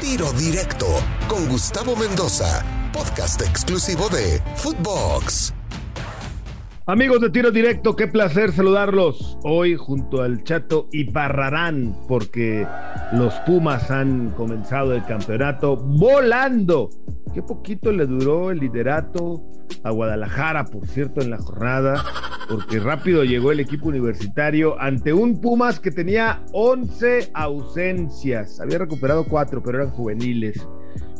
Tiro Directo con Gustavo Mendoza, podcast exclusivo de Footbox. Amigos de Tiro Directo, qué placer saludarlos hoy junto al Chato y Parrarán, porque los Pumas han comenzado el campeonato volando. Qué poquito le duró el liderato a Guadalajara, por cierto, en la jornada, porque rápido llegó el equipo universitario ante un Pumas que tenía 11 ausencias. Había recuperado cuatro, pero eran juveniles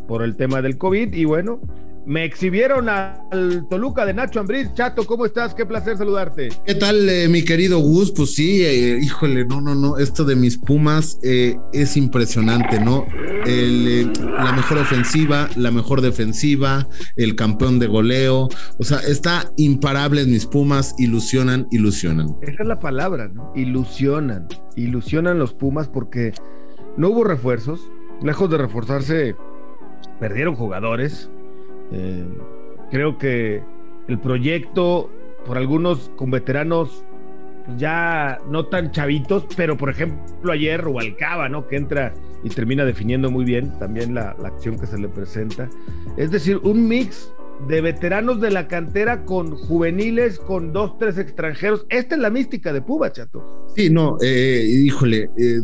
por el tema del COVID. Y bueno, me exhibieron al Toluca de Nacho Ambriz. Chato, ¿cómo estás? Qué placer saludarte. ¿Qué tal, eh, mi querido Gus? Pues sí, eh, híjole, no, no, no, esto de mis Pumas eh, es impresionante, ¿no? la mejor ofensiva, la mejor defensiva, el campeón de goleo, o sea, está imparable mis Pumas, ilusionan, ilusionan. Esa es la palabra, ¿no? Ilusionan, ilusionan los Pumas porque no hubo refuerzos, lejos de reforzarse, perdieron jugadores eh, creo que el proyecto, por algunos con veteranos ya no tan chavitos, pero por ejemplo ayer Rubalcaba, ¿no? Que entra y termina definiendo muy bien también la, acción que se le presenta. Es decir, un mix de veteranos de la cantera con juveniles, con dos, tres extranjeros. Esta es la mística de Puba, chato. Sí, no, eh, híjole. Eh,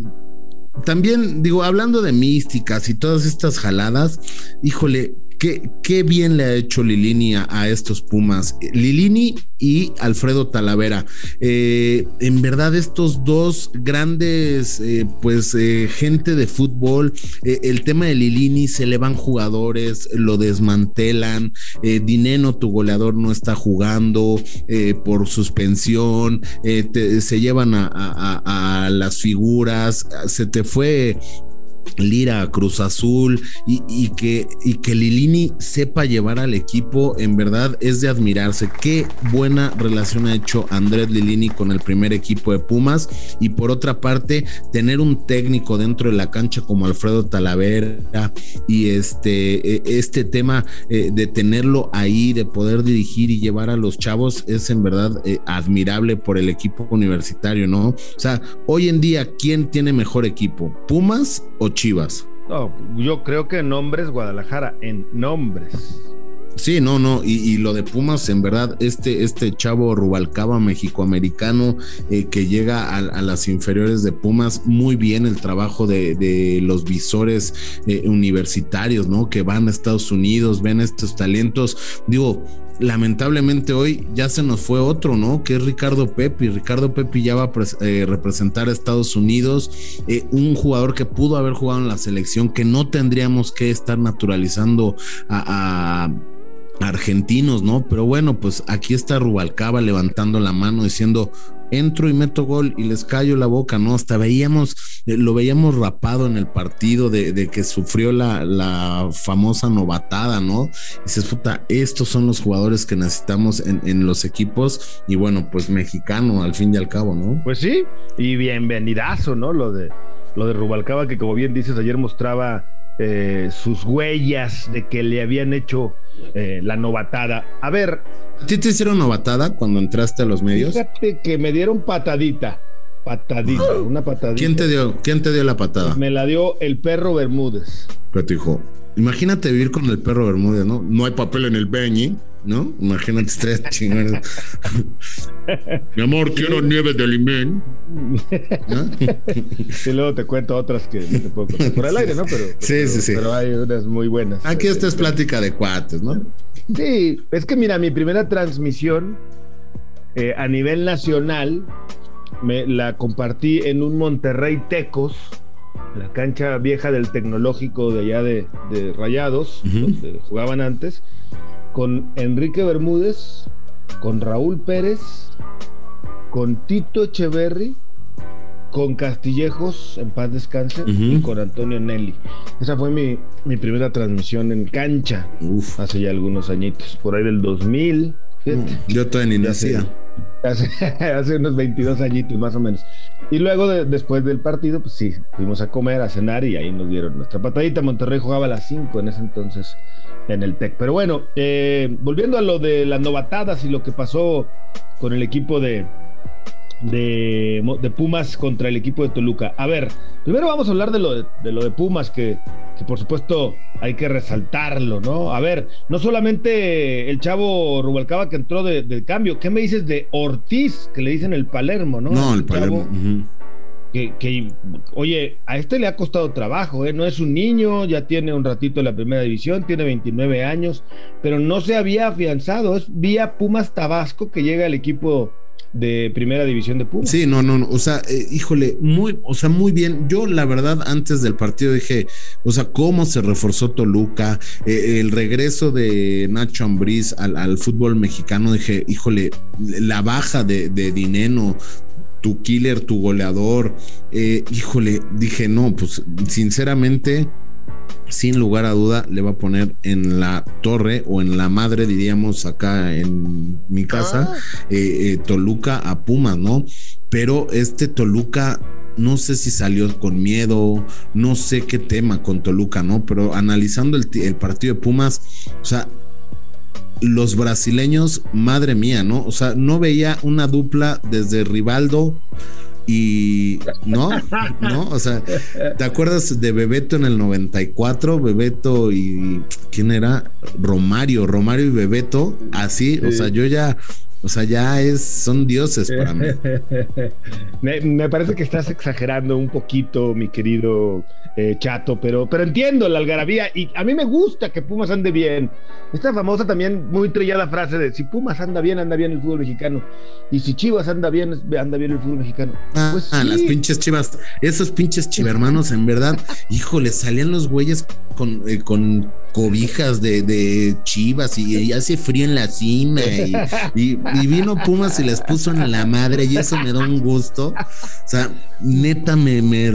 también digo, hablando de místicas y todas estas jaladas, híjole, Qué, bien le ha hecho Lilini a, estos Pumas. Lilini y Alfredo Talavera. Eh, en verdad, estos dos grandes, eh, pues, eh, gente de fútbol, el tema de Lilini, se le van jugadores, lo desmantelan. Dineno, tu goleador, no está jugando por suspensión. se llevan a las figuras. Se te fue Lira, Cruz Azul y, que, y que Lilini sepa llevar al equipo, en verdad es de admirarse. Qué buena relación ha hecho Andrés Lilini con el primer equipo de Pumas y por otra parte tener un técnico dentro de la cancha como Alfredo Talavera y este, e, este tema eh, de tenerlo ahí, de poder dirigir y llevar a los chavos es en verdad eh, admirable por el equipo universitario, ¿no? O sea, hoy en día, ¿quién tiene mejor equipo? ¿Pumas o Chivas. No, yo creo que en nombres Guadalajara, en nombres. Sí, no, no, y, lo de Pumas, en verdad, este, este chavo Rubalcaba mexicoamericano eh, que llega a, las inferiores de Pumas, muy bien el trabajo de, los visores eh, universitarios, ¿no? Que van a Estados Unidos, ven estos talentos. Digo, lamentablemente hoy ya se nos fue otro, ¿no? Que es Ricardo Pepi. Ricardo Pepi ya va a eh, representar a Estados Unidos, eh, un jugador que pudo haber jugado en la selección, que no tendríamos que estar naturalizando a argentinos, ¿no? Pero bueno, pues aquí está Rubalcaba levantando la mano diciendo, entro y meto gol y les callo la boca, ¿no? Hasta veíamos, eh, lo veíamos rapado en el partido de, que sufrió la, famosa novatada, ¿no? Y dices, puta, estos son los jugadores que necesitamos en, los equipos y bueno, pues mexicano al fin y al cabo, ¿no? Pues sí, y bienvenidazo, ¿no? Lo de, lo de Rubalcaba que como bien dices, ayer mostraba eh, sus huellas de que le habían hecho eh, la novatada. A ver. ¿A ti te hicieron novatada cuando entraste a los medios? Fíjate que me dieron patadita. Patadita, una patadita. ¿Quién te dio, quién te dio la patada? Me la dio el perro Bermúdez. Pero te dijo, imagínate vivir con el perro Bermúdez, ¿no? No hay papel en el beñi. ¿No? Imagínate ustedes chingones. Mi amor, quiero nieve de limón. y luego te cuento otras que no te puedo contar por el aire, ¿no? Pero, sí, sí, sí. Pero hay unas muy buenas. Aquí esta es plática de cuates, ¿no? Sí, es que mira, mi primera transmisión eh, a nivel nacional me la compartí en un Monterrey Tecos la cancha vieja del tecnológico de allá de, Rayados, donde jugaban antes, con Enrique Bermúdez, con Raúl Pérez, con Tito Echeverry, con Castillejos, en paz descanse, y con Antonio Nelly. Esa fue mi, primera transmisión en cancha, hace ya algunos añitos, por ahí del 2000. Mm, yo todavía ni nacía. Hace, unos 22 añitos más o menos. Y luego, después del partido, pues sí, fuimos a comer, a cenar y ahí nos dieron nuestra patadita. Monterrey jugaba a las 5 en ese entonces en el TEC. Pero bueno, eh, volviendo a lo de las novatadas y lo que pasó con el equipo de, de, Pumas contra el equipo de Toluca. A ver, primero vamos a hablar de lo de, lo de Pumas, que que por supuesto hay que resaltarlo, ¿no? A ver, no solamente el chavo Rubalcaba que entró del cambio, ¿qué me dices de Ortiz, que le dicen el Palermo, ¿no? No, el, Palermo. Que, oye, a este le ha costado trabajo, ¿eh? No es un niño, ya tiene un ratito en la primera división, tiene 29 años, pero no se había afianzado, es vía Pumas Tabasco que llega al equipo de primera división de Pumas. Sí, no, no. O sea, eh, híjole, muy, o sea, muy bien. Yo, la verdad, antes del partido dije, o sea, cómo se reforzó Toluca, eh, el regreso de Nacho Ambriz al, fútbol mexicano, dije, híjole, la baja de Dineno, tu killer, tu goleador. Eh, híjole, dije, no, pues sinceramente sin lugar a duda le va a poner en la torre o en la madre, diríamos acá en mi casa, ah. eh, eh, Toluca a Pumas, ¿no? Pero este Toluca no sé si salió con miedo, no sé qué tema con Toluca, ¿no? Pero analizando el, el, partido de Pumas, o sea, los brasileños, madre mía, ¿no? O sea, no veía una dupla desde Rivaldo y no, no, o sea, ¿te acuerdas de Bebeto en el 94? Bebeto y ¿quién era? Romario, Romario y Bebeto, así, o sea, yo ya o sea, ya es, son dioses para mí. me, parece que estás exagerando un poquito, mi querido eh, Chato, pero, pero entiendo la algarabía y a mí me gusta que Pumas ande bien. Esta famosa también muy trillada frase de si Pumas anda bien, anda bien el fútbol mexicano. Y si Chivas anda bien, anda bien el fútbol mexicano. Ah, pues las pinches Chivas, esos pinches chivermanos, en verdad, híjole, salían los güeyes con, eh, con cobijas de, chivas y, hace frío en la cima y, vino Pumas y les puso en la madre y eso me da un gusto. O sea, neta me, me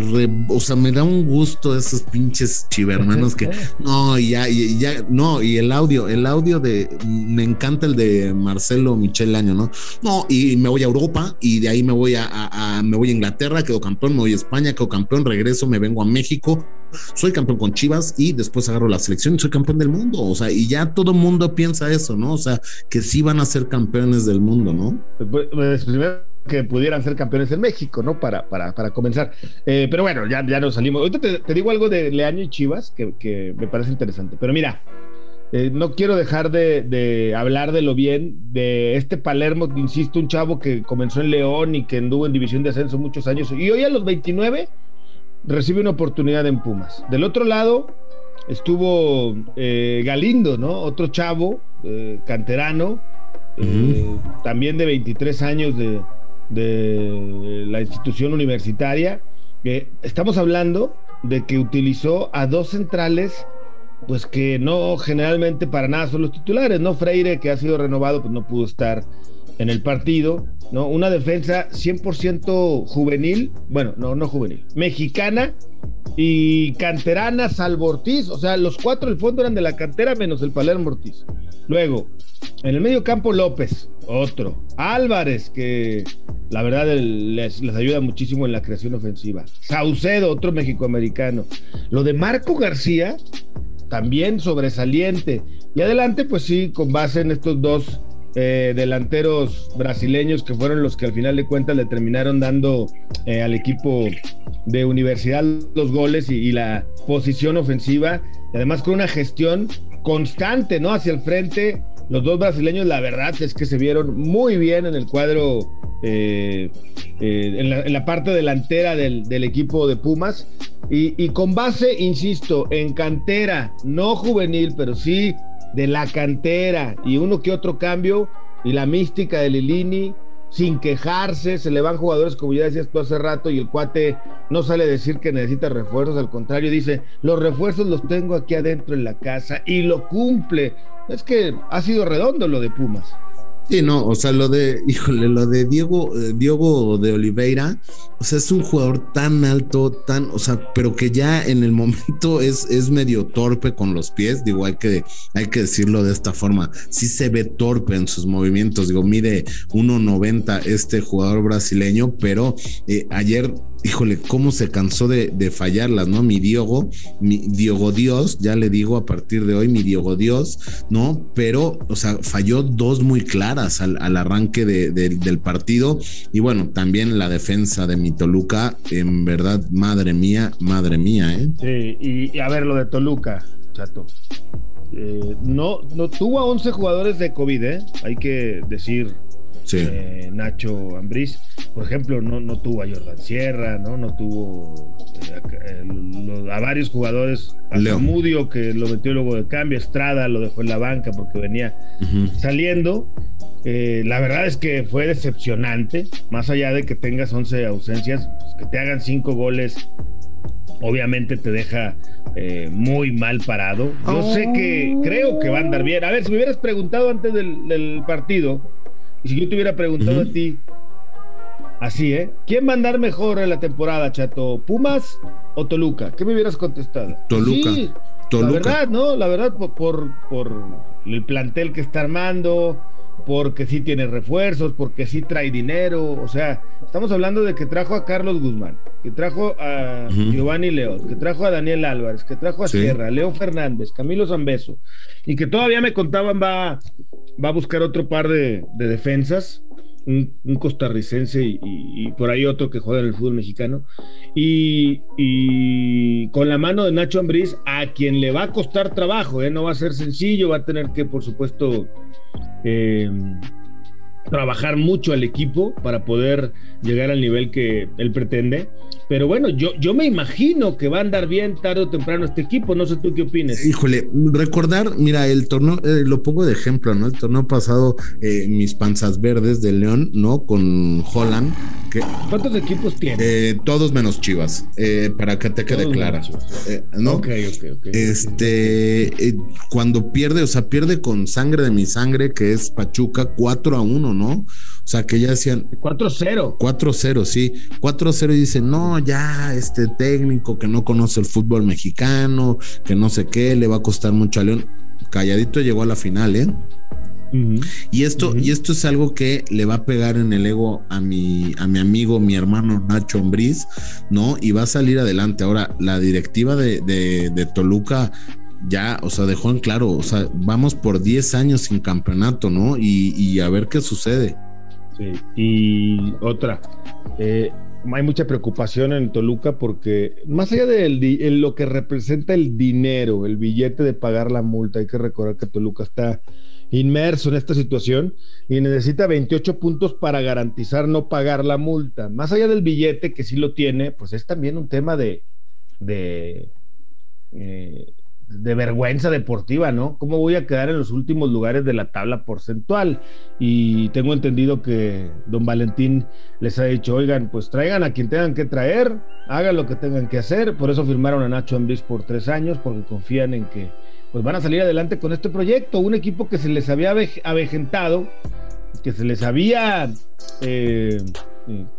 o sea, me da un gusto esos pinches chivermanos que no, y ya, y ya, no, y el audio, el audio de, me encanta el de Marcelo Michel Año, ¿no? No, y me voy a Europa y de ahí me voy a, me voy a Inglaterra, quedo campeón, me voy a España, quedo campeón, regreso, me vengo a México soy campeón con Chivas y después agarro la selección y soy campeón del mundo. O sea, y ya todo mundo piensa eso, ¿no? O sea, que sí van a ser campeones del mundo, ¿no? Pues, pues primero que pudieran ser campeones en México, ¿no? Para, para, para comenzar. Eh, pero bueno, ya, ya nos salimos. Ahorita te, digo algo de Leaño y Chivas que, que me parece interesante. Pero mira, eh, no quiero dejar de, de, hablar de lo bien de este Palermo, insisto, un chavo que comenzó en León y que anduvo en división de ascenso muchos años. Y hoy a los 29 recibe una oportunidad en Pumas. Del otro lado estuvo eh, Galindo, ¿no? Otro chavo, eh, canterano, eh, también de 23 años de, de la institución universitaria. estamos hablando de que utilizó a dos centrales pues que no generalmente para nada son los titulares, ¿no? Freire, que ha sido renovado, pues no pudo estar en el partido, ¿no? Una defensa 100% juvenil, bueno, no, no juvenil, mexicana y canterana, salvo Ortiz, o sea, los cuatro del fondo eran de la cantera menos el Palermo Ortiz. Luego, en el medio campo López, otro. Álvarez, que la verdad les, les ayuda muchísimo en la creación ofensiva. Saucedo, otro mexicoamericano. Lo de Marco García, también sobresaliente. Y adelante, pues sí, con base en estos dos eh, delanteros brasileños que fueron los que al final de cuentas le terminaron dando eh, al equipo de universidad los goles y, la posición ofensiva, y además con una gestión constante, ¿no? Hacia el frente. Los dos brasileños, la verdad es que se vieron muy bien en el cuadro, eh, en la, parte delantera del, equipo de Pumas. Y, y con base, insisto, en cantera, no juvenil, pero sí de la cantera y uno que otro cambio y la mística de Lilini sin quejarse, se le van jugadores como ya decías tú hace rato y el cuate no sale a decir que necesita refuerzos, al contrario dice, los refuerzos los tengo aquí adentro en la casa y lo cumple. Es que ha sido redondo lo de Pumas. Sí, no, o sea, lo de, híjole, lo de Diego, eh, Diego de Oliveira, o sea, es un jugador tan alto, tan, o sea, pero que ya en el momento es, es medio torpe con los pies, digo, hay que, hay que decirlo de esta forma, sí se ve torpe en sus movimientos, digo, mide 1.90 este jugador brasileño, pero eh, ayer híjole, cómo se cansó de, fallarlas, ¿no? Mi Diogo, mi Diogo Dios, ya le digo a partir de hoy, mi Diogo Dios, ¿no? Pero, o sea, falló dos muy claras al, arranque del partido. Y bueno, también la defensa de mi Toluca, en verdad, madre mía, madre mía, ¿eh? Sí, y, a ver lo de Toluca, chato. Eh, no, no tuvo a 11 jugadores de COVID, ¿eh? Hay que decir eh, Nacho Ambriz, por ejemplo, no, no tuvo a Jordan Sierra, no, no tuvo eh, a, varios jugadores, a Mudio que lo metió luego de cambio, Estrada lo dejó en la banca porque venía saliendo. Eh, la verdad es que fue decepcionante, más allá de que tengas 11 ausencias, pues, que te hagan 5 goles obviamente te deja muy mal parado. Yo sé que creo que va a andar bien. A ver, si me hubieras preguntado antes del partido, y si yo te hubiera preguntado a ti, así, ¿eh? ¿Quién va a andar mejor en la temporada, Chato? ¿Pumas o Toluca? ¿Qué me hubieras contestado? Toluca. Toluca. La verdad, ¿no? La verdad, por, por, el plantel que está armando, porque sí tiene refuerzos, porque sí trae dinero. O sea, estamos hablando de que trajo a Carlos Guzmán, que trajo a Giovanni León, que trajo a Daniel Álvarez, que trajo a Sierra, Leo Fernández, Camilo Zambeso, y que todavía me contaban va va a buscar otro par de, defensas, un, costarricense y, por ahí otro que juega en el fútbol mexicano. Y, con la mano de Nacho Ambriz, a quien le va a costar trabajo, ¿eh? no va a ser sencillo, va a tener que, por supuesto, eh, trabajar mucho al equipo para poder llegar al nivel que él pretende. Pero bueno, yo, yo me imagino que va a andar bien tarde o temprano este equipo. No sé tú qué opinas. Híjole, recordar, mira, el torneo, eh, lo pongo de ejemplo, ¿no? El torneo pasado, eh, mis panzas verdes de León, ¿no? Con Holland. Que, ¿Cuántos equipos tiene? Eh, todos menos Chivas, para que te quede clara. ¿no? Ok, ok, ok. Este, cuando pierde, o sea, pierde con sangre de mi sangre, que es Pachuca, 4 a 1, ¿no? O sea, que ya decían... 4-0. 4-0, sí. 4-0 y dicen, no, ya, este técnico que no conoce el fútbol mexicano, que no sé qué, le va a costar mucho a León. Calladito llegó a la final, ¿eh? y, esto, y esto es algo que le va a pegar en el ego a mi, a mi amigo, mi hermano Nacho Ambriz, ¿no? Y va a salir adelante. Ahora, la directiva de, de Toluca ya, o sea, dejó en claro, o sea, vamos por 10 años sin campeonato, ¿no? Y, a ver qué sucede. Sí, y otra, eh, hay mucha preocupación en Toluca porque más allá de lo que representa el dinero, el billete de pagar la multa, hay que recordar que Toluca está inmerso en esta situación y necesita 28 puntos para garantizar no pagar la multa. Más allá del billete, que sí lo tiene, pues es también un tema de, eh, de vergüenza deportiva, ¿no? ¿Cómo voy a quedar en los últimos lugares de la tabla porcentual? Y tengo entendido que don Valentín les ha dicho, oigan, pues traigan a quien tengan que traer, hagan lo que tengan que hacer. Por eso firmaron a Nacho Ambriz por tres años, porque confían en que pues van a salir adelante con este proyecto. Un equipo que se les había avejentado, que se les había... Eh,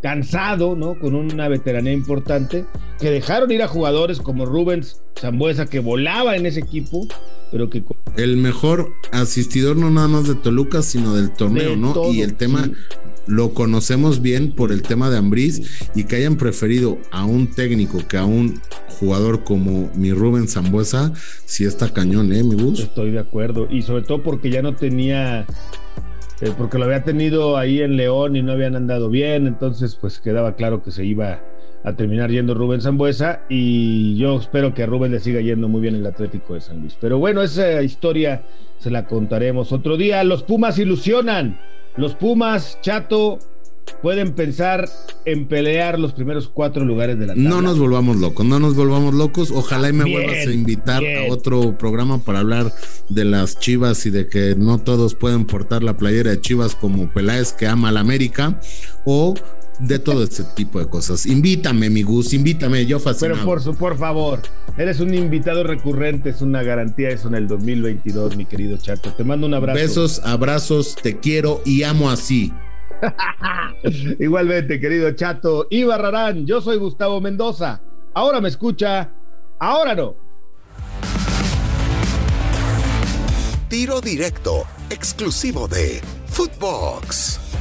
cansado, ¿no? Con una veteranía importante, que dejaron ir a jugadores como Rubens Zambuesa, que volaba en ese equipo, pero que... El mejor asistidor no nada más de Toluca, sino del torneo, ¿no? y el tema... Lo conocemos bien por el tema de Ambriz y que hayan preferido a un técnico que a un jugador como mi Rubens Zambuesa, si está cañón, ¿eh, mi bus? Estoy de acuerdo. Y sobre todo porque ya no tenía eh, porque lo había tenido ahí en León y no habían andado bien, entonces pues quedaba claro que se iba a terminar yendo Rubén Zambuesa y yo espero que a Rubén le siga yendo muy bien el Atlético de San Luis. Pero bueno, esa historia se la contaremos otro día. Los Pumas ilusionan. Los Pumas, Chato, pueden pensar en pelear los primeros cuatro lugares de la tabla. No nos volvamos locos, no nos volvamos locos. Ojalá y me vuelvas a invitar a otro programa para hablar de las Chivas y de que no todos pueden portar la playera de Chivas como Peláez que ama a la América o de todo ese tipo de cosas. Invítame, mi Gus, invítame, yo fascinado. Pero por su, por favor, eres un invitado recurrente, es una garantía eso en el 2022, mi querido Chato. Te mando un abrazo. Besos, abrazos, te quiero y amo así. Igualmente, querido Chato y Barrarán, yo soy Gustavo Mendoza. Ahora me escucha, ahora no. Tiro directo, exclusivo de Footbox.